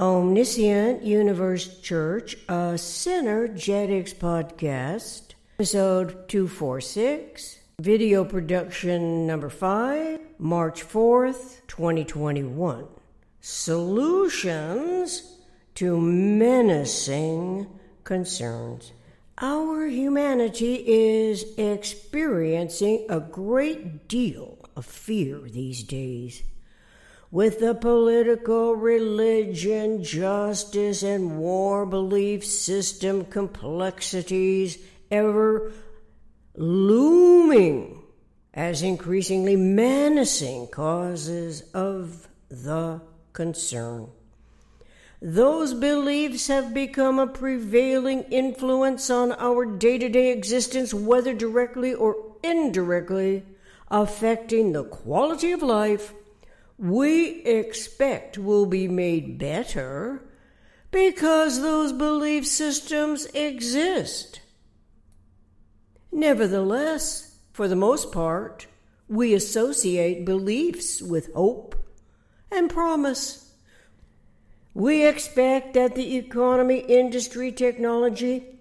Omniscient Universe Church, a Synergetics podcast, episode 246, video production number 5, March 4th, 2021. Solutions to menacing concerns. Our humanity is experiencing a great deal of fear these days with the political, religion, justice, and war belief system complexities ever looming as increasingly menacing causes of the concern. Those beliefs have become a prevailing influence on our day to day existence, whether directly or indirectly, affecting the quality of life we expect will be made better because those belief systems exist. Nevertheless, for the most part, we associate beliefs with hope and promise. We expect that the economy, industry, technology,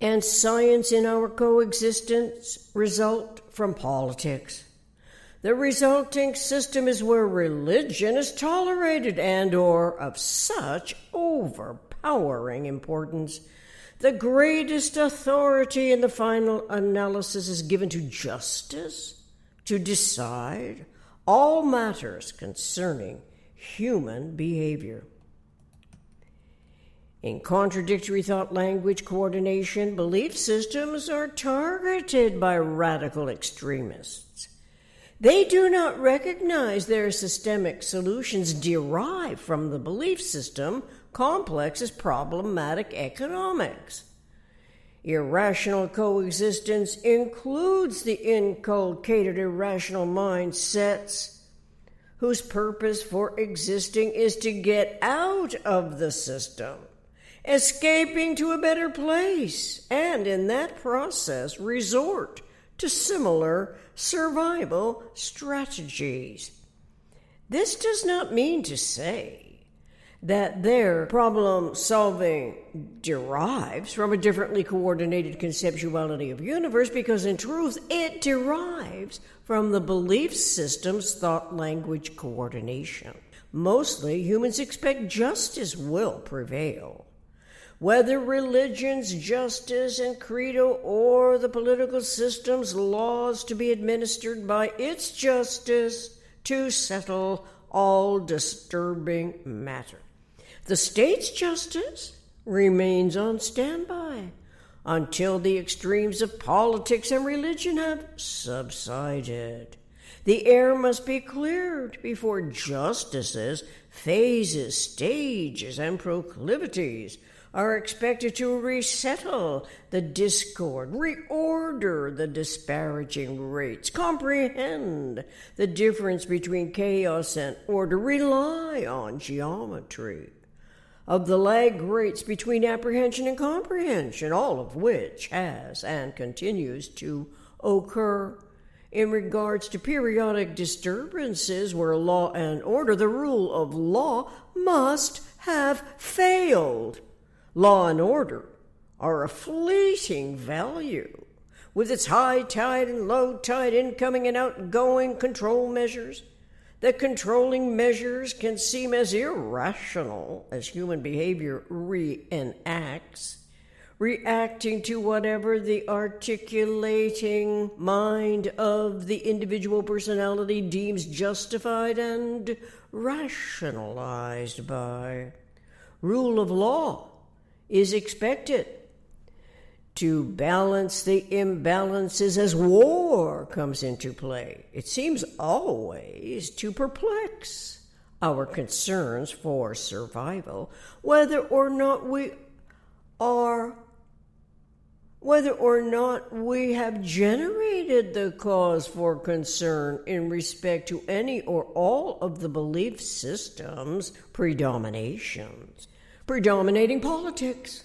and science in our coexistence result from politics. The resulting system is where religion is tolerated and or of such overpowering importance. The greatest authority in the final analysis is given to justice to decide all matters concerning human behavior. In contradictory thought language coordination, belief systems are targeted by radical extremists they do not recognize their systemic solutions derive from the belief system complex as problematic economics. Irrational coexistence includes the inculcated irrational mindsets whose purpose for existing is to get out of the system, escaping to a better place, and in that process resort to similar survival strategies. This does not mean to say that their problem solving derives from a differently coordinated conceptuality of universe because in truth it derives from the belief system's thought language coordination mostly humans expect justice will prevail whether religion's justice and credo or the political system's laws to be administered by its justice to settle all disturbing matter. The state's justice remains on standby until the extremes of politics and religion have subsided. The air must be cleared before justices, phases, stages, and proclivities are expected to resettle the discord, reorder the disparaging rates, comprehend the difference between chaos and order, rely on geometry of the lag rates between apprehension and comprehension, all of which has and continues to occur. In regards to periodic disturbances where law and order, the rule of law must have failed. Law and order are a fleeting value. With its high tide and low tide, incoming and outgoing control measures, the controlling measures can seem as irrational as human behavior reenacts, reacting to whatever the articulating mind of the individual personality deems justified and rationalized by. Rule of law is expected to balance the imbalances as war comes into play. It seems always to perplex our concerns for survival, whether or not we are whether or not we have generated the cause for concern in respect to any or all of the belief systems predominations predominating politics,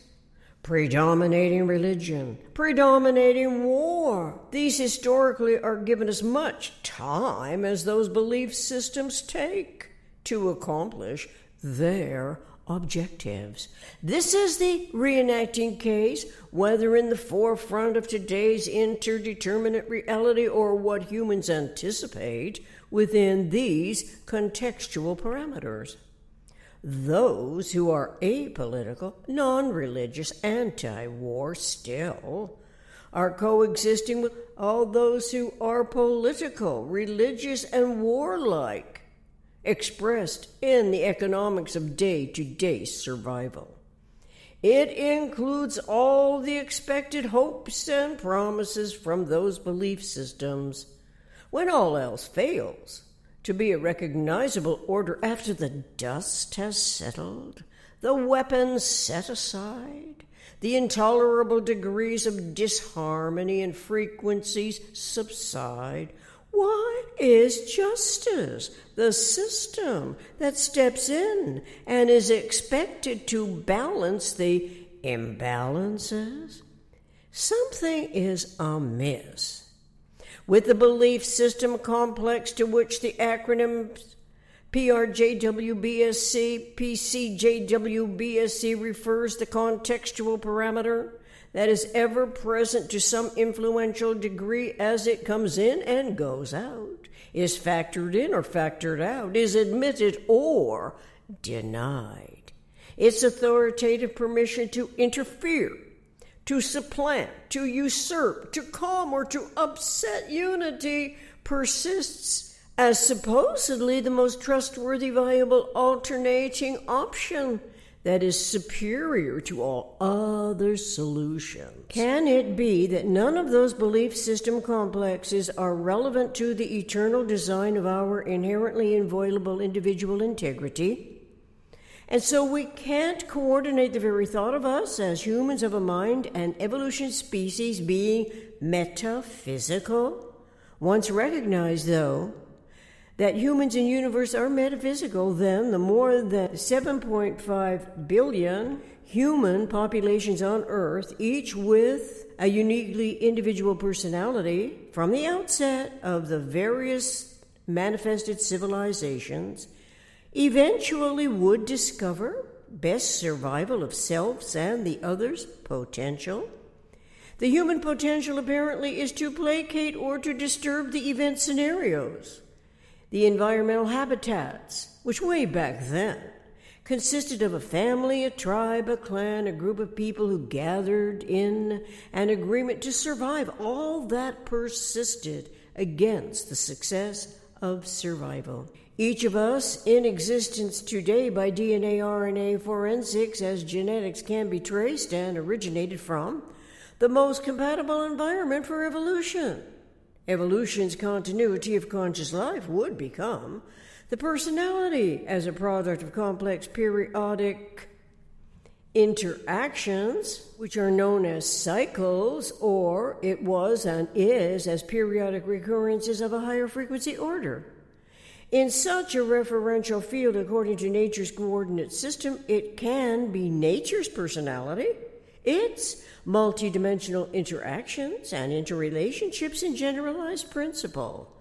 predominating religion, predominating war. These historically are given as much time as those belief systems take to accomplish their objectives. This is the reenacting case, whether in the forefront of today's interdeterminate reality or what humans anticipate within these contextual parameters. Those who are apolitical, non religious, anti war still are coexisting with all those who are political, religious, and warlike expressed in the economics of day to day survival. It includes all the expected hopes and promises from those belief systems. When all else fails, to be a recognizable order after the dust has settled, the weapons set aside, the intolerable degrees of disharmony and frequencies subside, what is justice? The system that steps in and is expected to balance the imbalances? Something is amiss with the belief system complex to which the acronyms PRJWBSC, PCJWBSC refers the contextual parameter that is ever present to some influential degree as it comes in and goes out, is factored in or factored out, is admitted or denied. Its authoritative permission to interfere, to supplant, to usurp, to calm, or to upset unity persists as supposedly the most trustworthy, viable, alternating option that is superior to all other solutions. Can it be that none of those belief system complexes are relevant to the eternal design of our inherently inviolable individual integrity? And so we can't coordinate the very thought of us as humans of a mind and evolution species being metaphysical? Once recognized, though, that humans and universe are metaphysical, then the more than 7.5 billion human populations on Earth, each with a uniquely individual personality, from the outset of the various manifested civilizations, eventually would discover best survival of selves and the others' potential. The human potential apparently is to placate or to disturb the event scenarios the environmental habitats, which way back then consisted of a family, a tribe, a clan, a group of people who gathered in an agreement to survive. All that persisted against the success of survival. Each of us in existence today by DNA RNA forensics as genetics can be traced and originated from the most compatible environment for evolution. Evolution's continuity of conscious life would become the personality as a product of complex periodic interactions, which are known as cycles, or it was and is as periodic recurrences of a higher frequency order. In such a referential field, according to nature's coordinate system, it can be nature's personality its multidimensional interactions and interrelationships in generalized principle.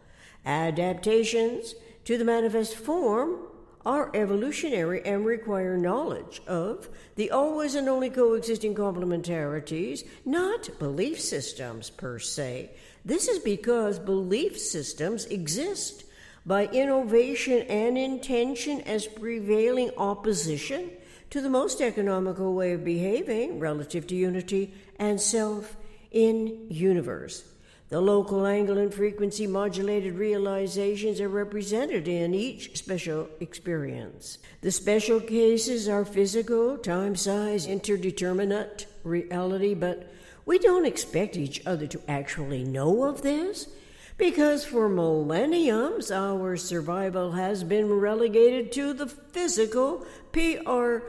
Adaptations to the manifest form are evolutionary and require knowledge of the always and only coexisting complementarities, not belief systems per se. This is because belief systems exist by innovation and intention as prevailing opposition to the most economical way of behaving relative to unity and self in universe. The local angle and frequency modulated realizations are represented in each special experience. The special cases are physical, time size, interdeterminate reality, but we don't expect each other to actually know of this because for millenniums our survival has been relegated to the physical PRJWBSC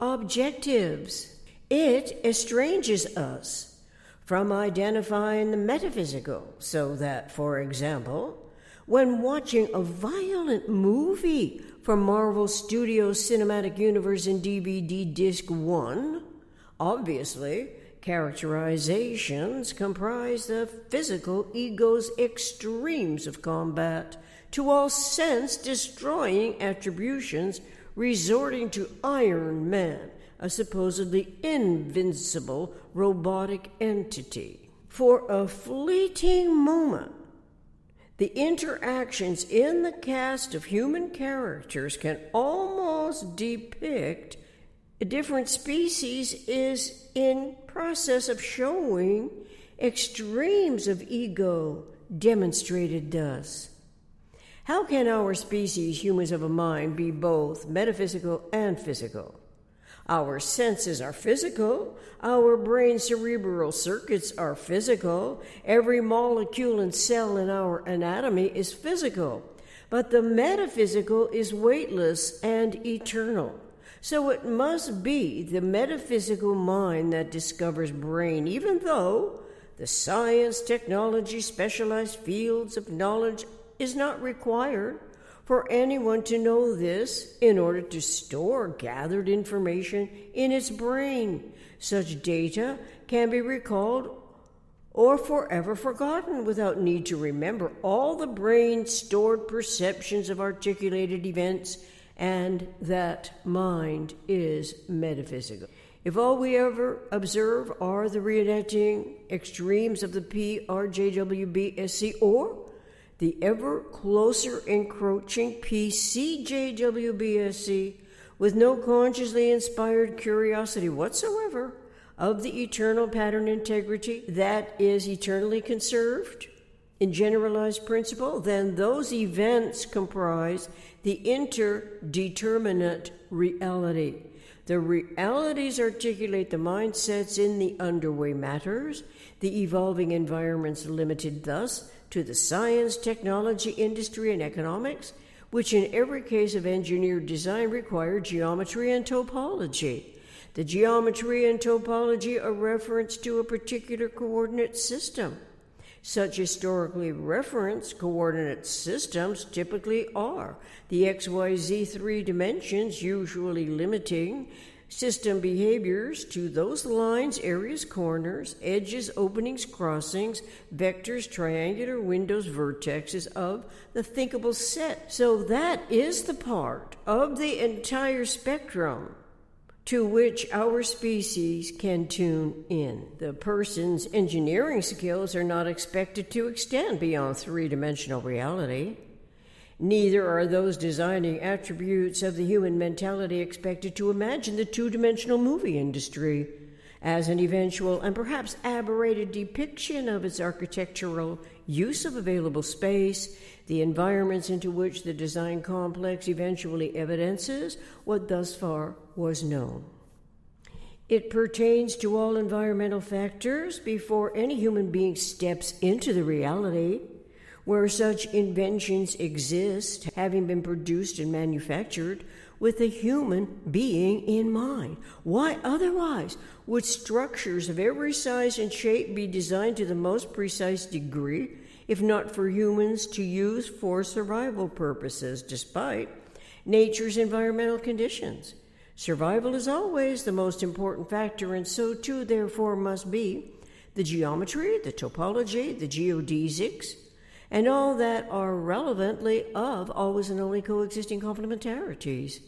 objectives. It estranges us from identifying the metaphysical, so that, for example, when watching a violent movie from Marvel Studios Cinematic Universe in DVD Disc 1, obviously, characterizations comprise the physical ego's extremes of combat to all sense destroying attributions, resorting to Iron Man, a supposedly invincible robotic entity. For a fleeting moment, the interactions in the cast of human characters can almost depict a different species is in process of showing extremes of ego demonstrated thus. How can our species, humans of a mind, be both metaphysical and physical? Our senses are physical. Our brain cerebral circuits are physical. Every molecule and cell in our anatomy is physical. But the metaphysical is weightless and eternal. So it must be the metaphysical mind that discovers brain, even though the science, technology, specialized fields of knowledge is not required for anyone to know this in order to store gathered information in its brain. Such data can be recalled or forever forgotten without need to remember all the brain stored perceptions of articulated events, and that mind is metaphysical. If all we ever observe are the reenacting extremes of the PRJWBSC or the ever closer encroaching PCJWBSC with no consciously inspired curiosity whatsoever of the eternal pattern integrity that is eternally conserved in generalized principle, then those events comprise the interdeterminate reality. The realities articulate the mindsets in the underway matters, the evolving environments limited thus to the science, technology, industry, and economics, which in every case of engineered design require geometry and topology. The geometry and topology are reference to a particular coordinate system. Such historically referenced coordinate systems typically are the XYZ three dimensions, usually limiting system behaviors to those lines, areas, corners, edges, openings, crossings, vectors, triangular windows, vertexes of the thinkable set. So that is the part of the entire spectrum to which our species can tune in. The person's engineering skills are not expected to extend beyond three dimensional reality. Neither are those designing attributes of the human mentality expected to imagine the two dimensional movie industry as an eventual and perhaps aberrated depiction of its architectural use of available space, the environments into which the design complex eventually evidences what thus far was known. It pertains to all environmental factors before any human being steps into the reality where such inventions exist, having been produced and manufactured with a human being in mind. Why otherwise would structures of every size and shape be designed to the most precise degree, if not for humans to use for survival purposes, despite nature's environmental conditions? Survival is always the most important factor, and so too, therefore, must be the geometry, the topology, the geodesics, and all that are relevantly of always and only coexisting complementarities.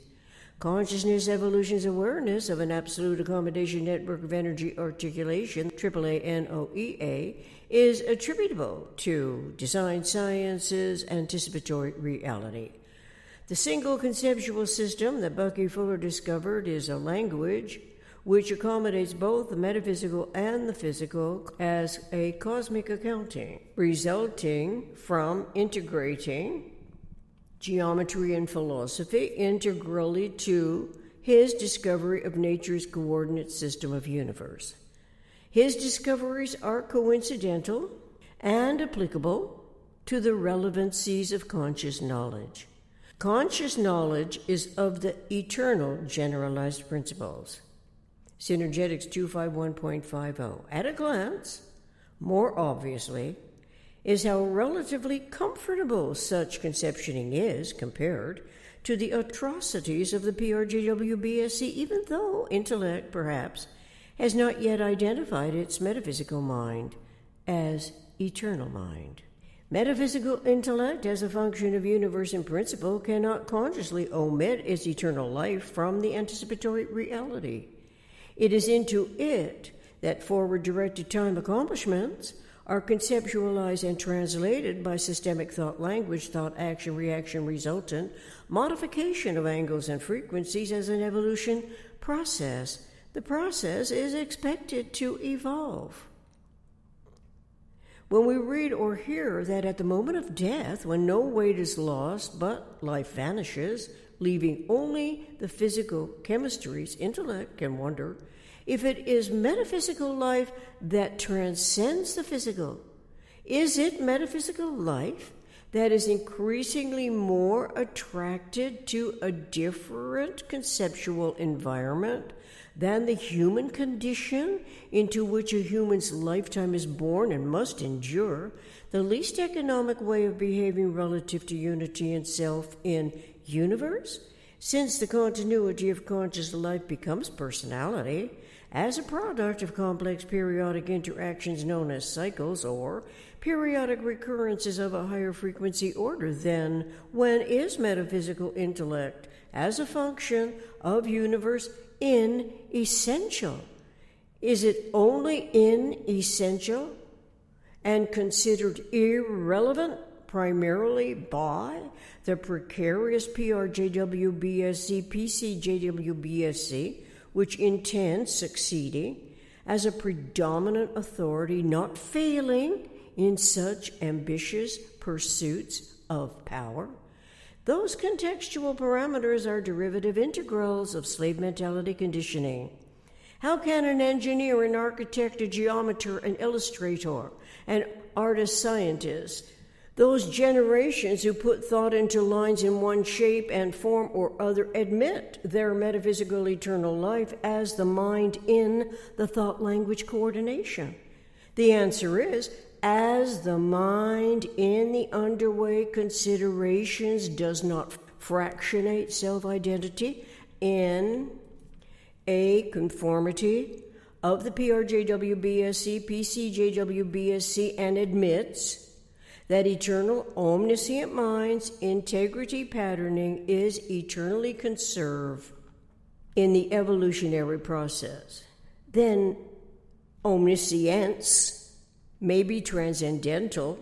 Consciousness evolution's awareness of an absolute accommodation network of energy articulation, AAA NOEA, is attributable to design science's anticipatory reality. The single conceptual system that Bucky Fuller discovered is a language which accommodates both the metaphysical and the physical as a cosmic accounting, resulting from integrating geometry and philosophy integrally to his discovery of nature's coordinate system of universe. His discoveries are coincidental and applicable to the relevancies of conscious knowledge. Conscious knowledge is of the eternal generalized principles. Synergetics 251.50. At a glance, more obviously, is how relatively comfortable such conceptioning is compared to the atrocities of the PRJWBSC, even though intellect, perhaps, has not yet identified its metaphysical mind as eternal mind. Metaphysical intellect, as a function of universe and principle, cannot consciously omit its eternal life from the anticipatory reality. It is into it that forward directed time accomplishments are conceptualized and translated by systemic thought language, thought action, reaction, resultant, modification of angles and frequencies as an evolution process. The process is expected to evolve. When we read or hear that at the moment of death, when no weight is lost but life vanishes, leaving only the physical chemistries, intellect can wonder if it is metaphysical life that transcends the physical. Is it metaphysical life that is increasingly more attracted to a different conceptual environment than the human condition into which a human's lifetime is born and must endure, the least economic way of behaving relative to unity and self in universe, since the continuity of conscious life becomes personality, as a product of complex periodic interactions known as cycles or periodic recurrences of a higher frequency order, then when is metaphysical intellect as a function of universe in essential? Is it only in essential and considered irrelevant primarily by the precarious PRJWBSC, PCJWBSC, which intends succeeding as a predominant authority, not failing in such ambitious pursuits of power? Those contextual parameters are derivative integrals of slave mentality conditioning. How can an engineer, an architect, a geometer, an illustrator, an artist scientist, those generations who put thought into lines in one shape and form or other admit their metaphysical eternal life as the mind in the thought language coordination? The answer is as the mind in the underway considerations does not fractionate self identity in a conformity of the PRJWBSC, PCJWBSC, and admits that eternal omniscient mind's integrity patterning is eternally conserved in the evolutionary process. Then omniscience may be transcendental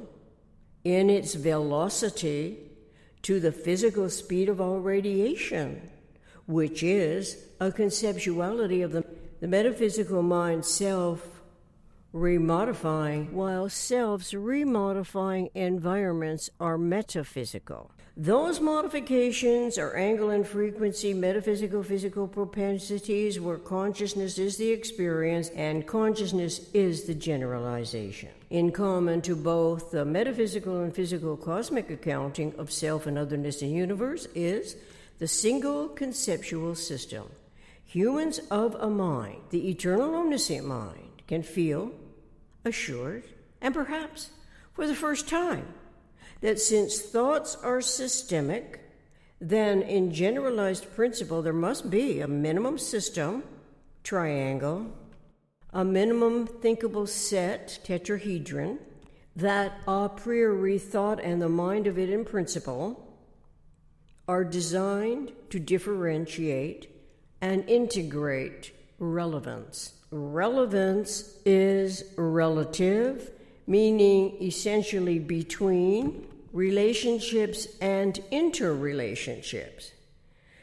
in its velocity to the physical speed of all radiation, which is a conceptuality of the, the metaphysical mind self remodifying, while selves remodifying environments are metaphysical. Those modifications are angle and frequency, metaphysical physical propensities, where consciousness is the experience and consciousness is the generalization. In common to both the metaphysical and physical cosmic accounting of self and otherness in universe is the single conceptual system. Humans of a mind, the eternal omniscient mind, can feel assured, and perhaps for the first time, that since thoughts are systemic, then in generalized principle there must be a minimum system, triangle, a minimum thinkable set, tetrahedron, that a priori thought and the mind of it in principle are designed to differentiate and integrate relevance. Relevance is relative, meaning essentially between relationships and interrelationships.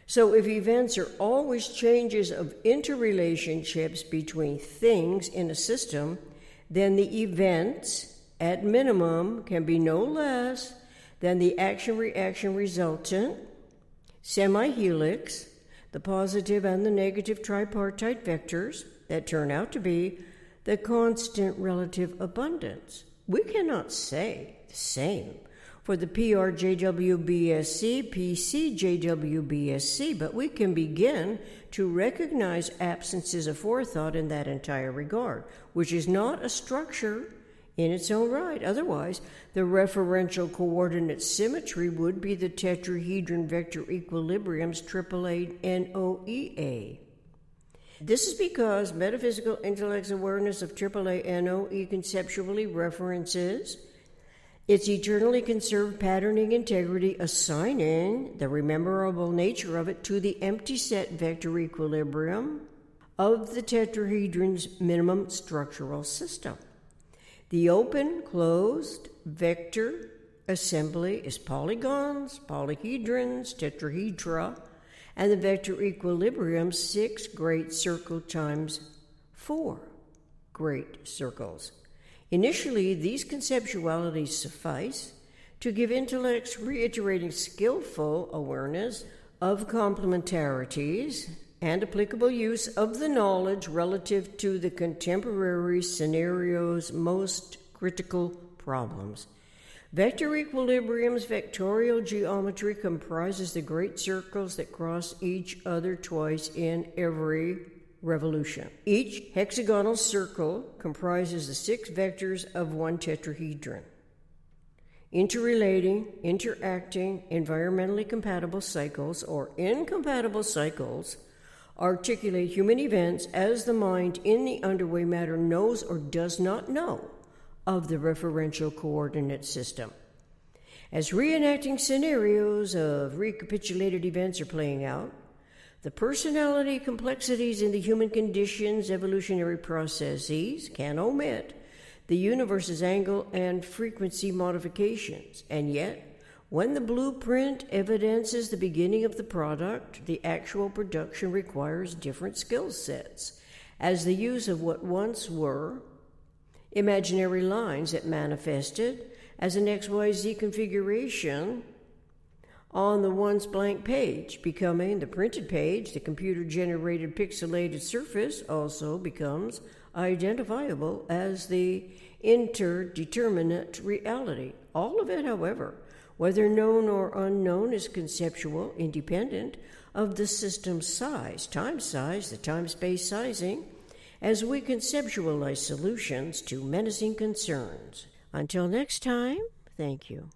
So, if events are always changes of interrelationships between things in a system, then the events, at minimum, can be no less than the action reaction resultant, semi helix, the positive and the negative tripartite vectors that turn out to be the constant relative abundance. We cannot say the same for the PRJWBSC, PCJWBSC, but we can begin to recognize absences of forethought in that entire regard, which is not a structure in its own right. Otherwise, the referential coordinate symmetry would be the tetrahedron vector equilibrium's AAA NOEA. This is because metaphysical intellect's awareness of AAA NOE conceptually references its eternally conserved patterning integrity, assigning the rememberable nature of it to the empty set vector equilibrium of the tetrahedron's minimum structural system. The open closed vector assembly is polygons, polyhedrons, tetrahedra, and the vector equilibrium six great circle times four great circles. Initially, these conceptualities suffice to give intellects reiterating skillful awareness of complementarities and applicable use of the knowledge relative to the contemporary scenario's most critical problems. Vector equilibrium's vectorial geometry comprises the great circles that cross each other twice in every revolution. Each hexagonal circle comprises the six vectors of one tetrahedron. Interrelating, interacting, environmentally compatible cycles or incompatible cycles articulate human events as the mind in the underway matter knows or does not know of the referential coordinate system. As reenacting scenarios of recapitulated events are playing out, the personality complexities in the human condition's evolutionary processes can omit the universe's angle and frequency modifications, and yet, when the blueprint evidences the beginning of the product, the actual production requires different skill sets, as the use of what once were imaginary lines that manifested as an XYZ configuration on the once blank page, becoming the printed page, the computer generated pixelated surface also becomes identifiable as the interdeterminate reality. All of it, however, whether known or unknown, is conceptual, independent of the system's size, time size, the time space sizing, as we conceptualize solutions to menacing concerns. Until next time, thank you.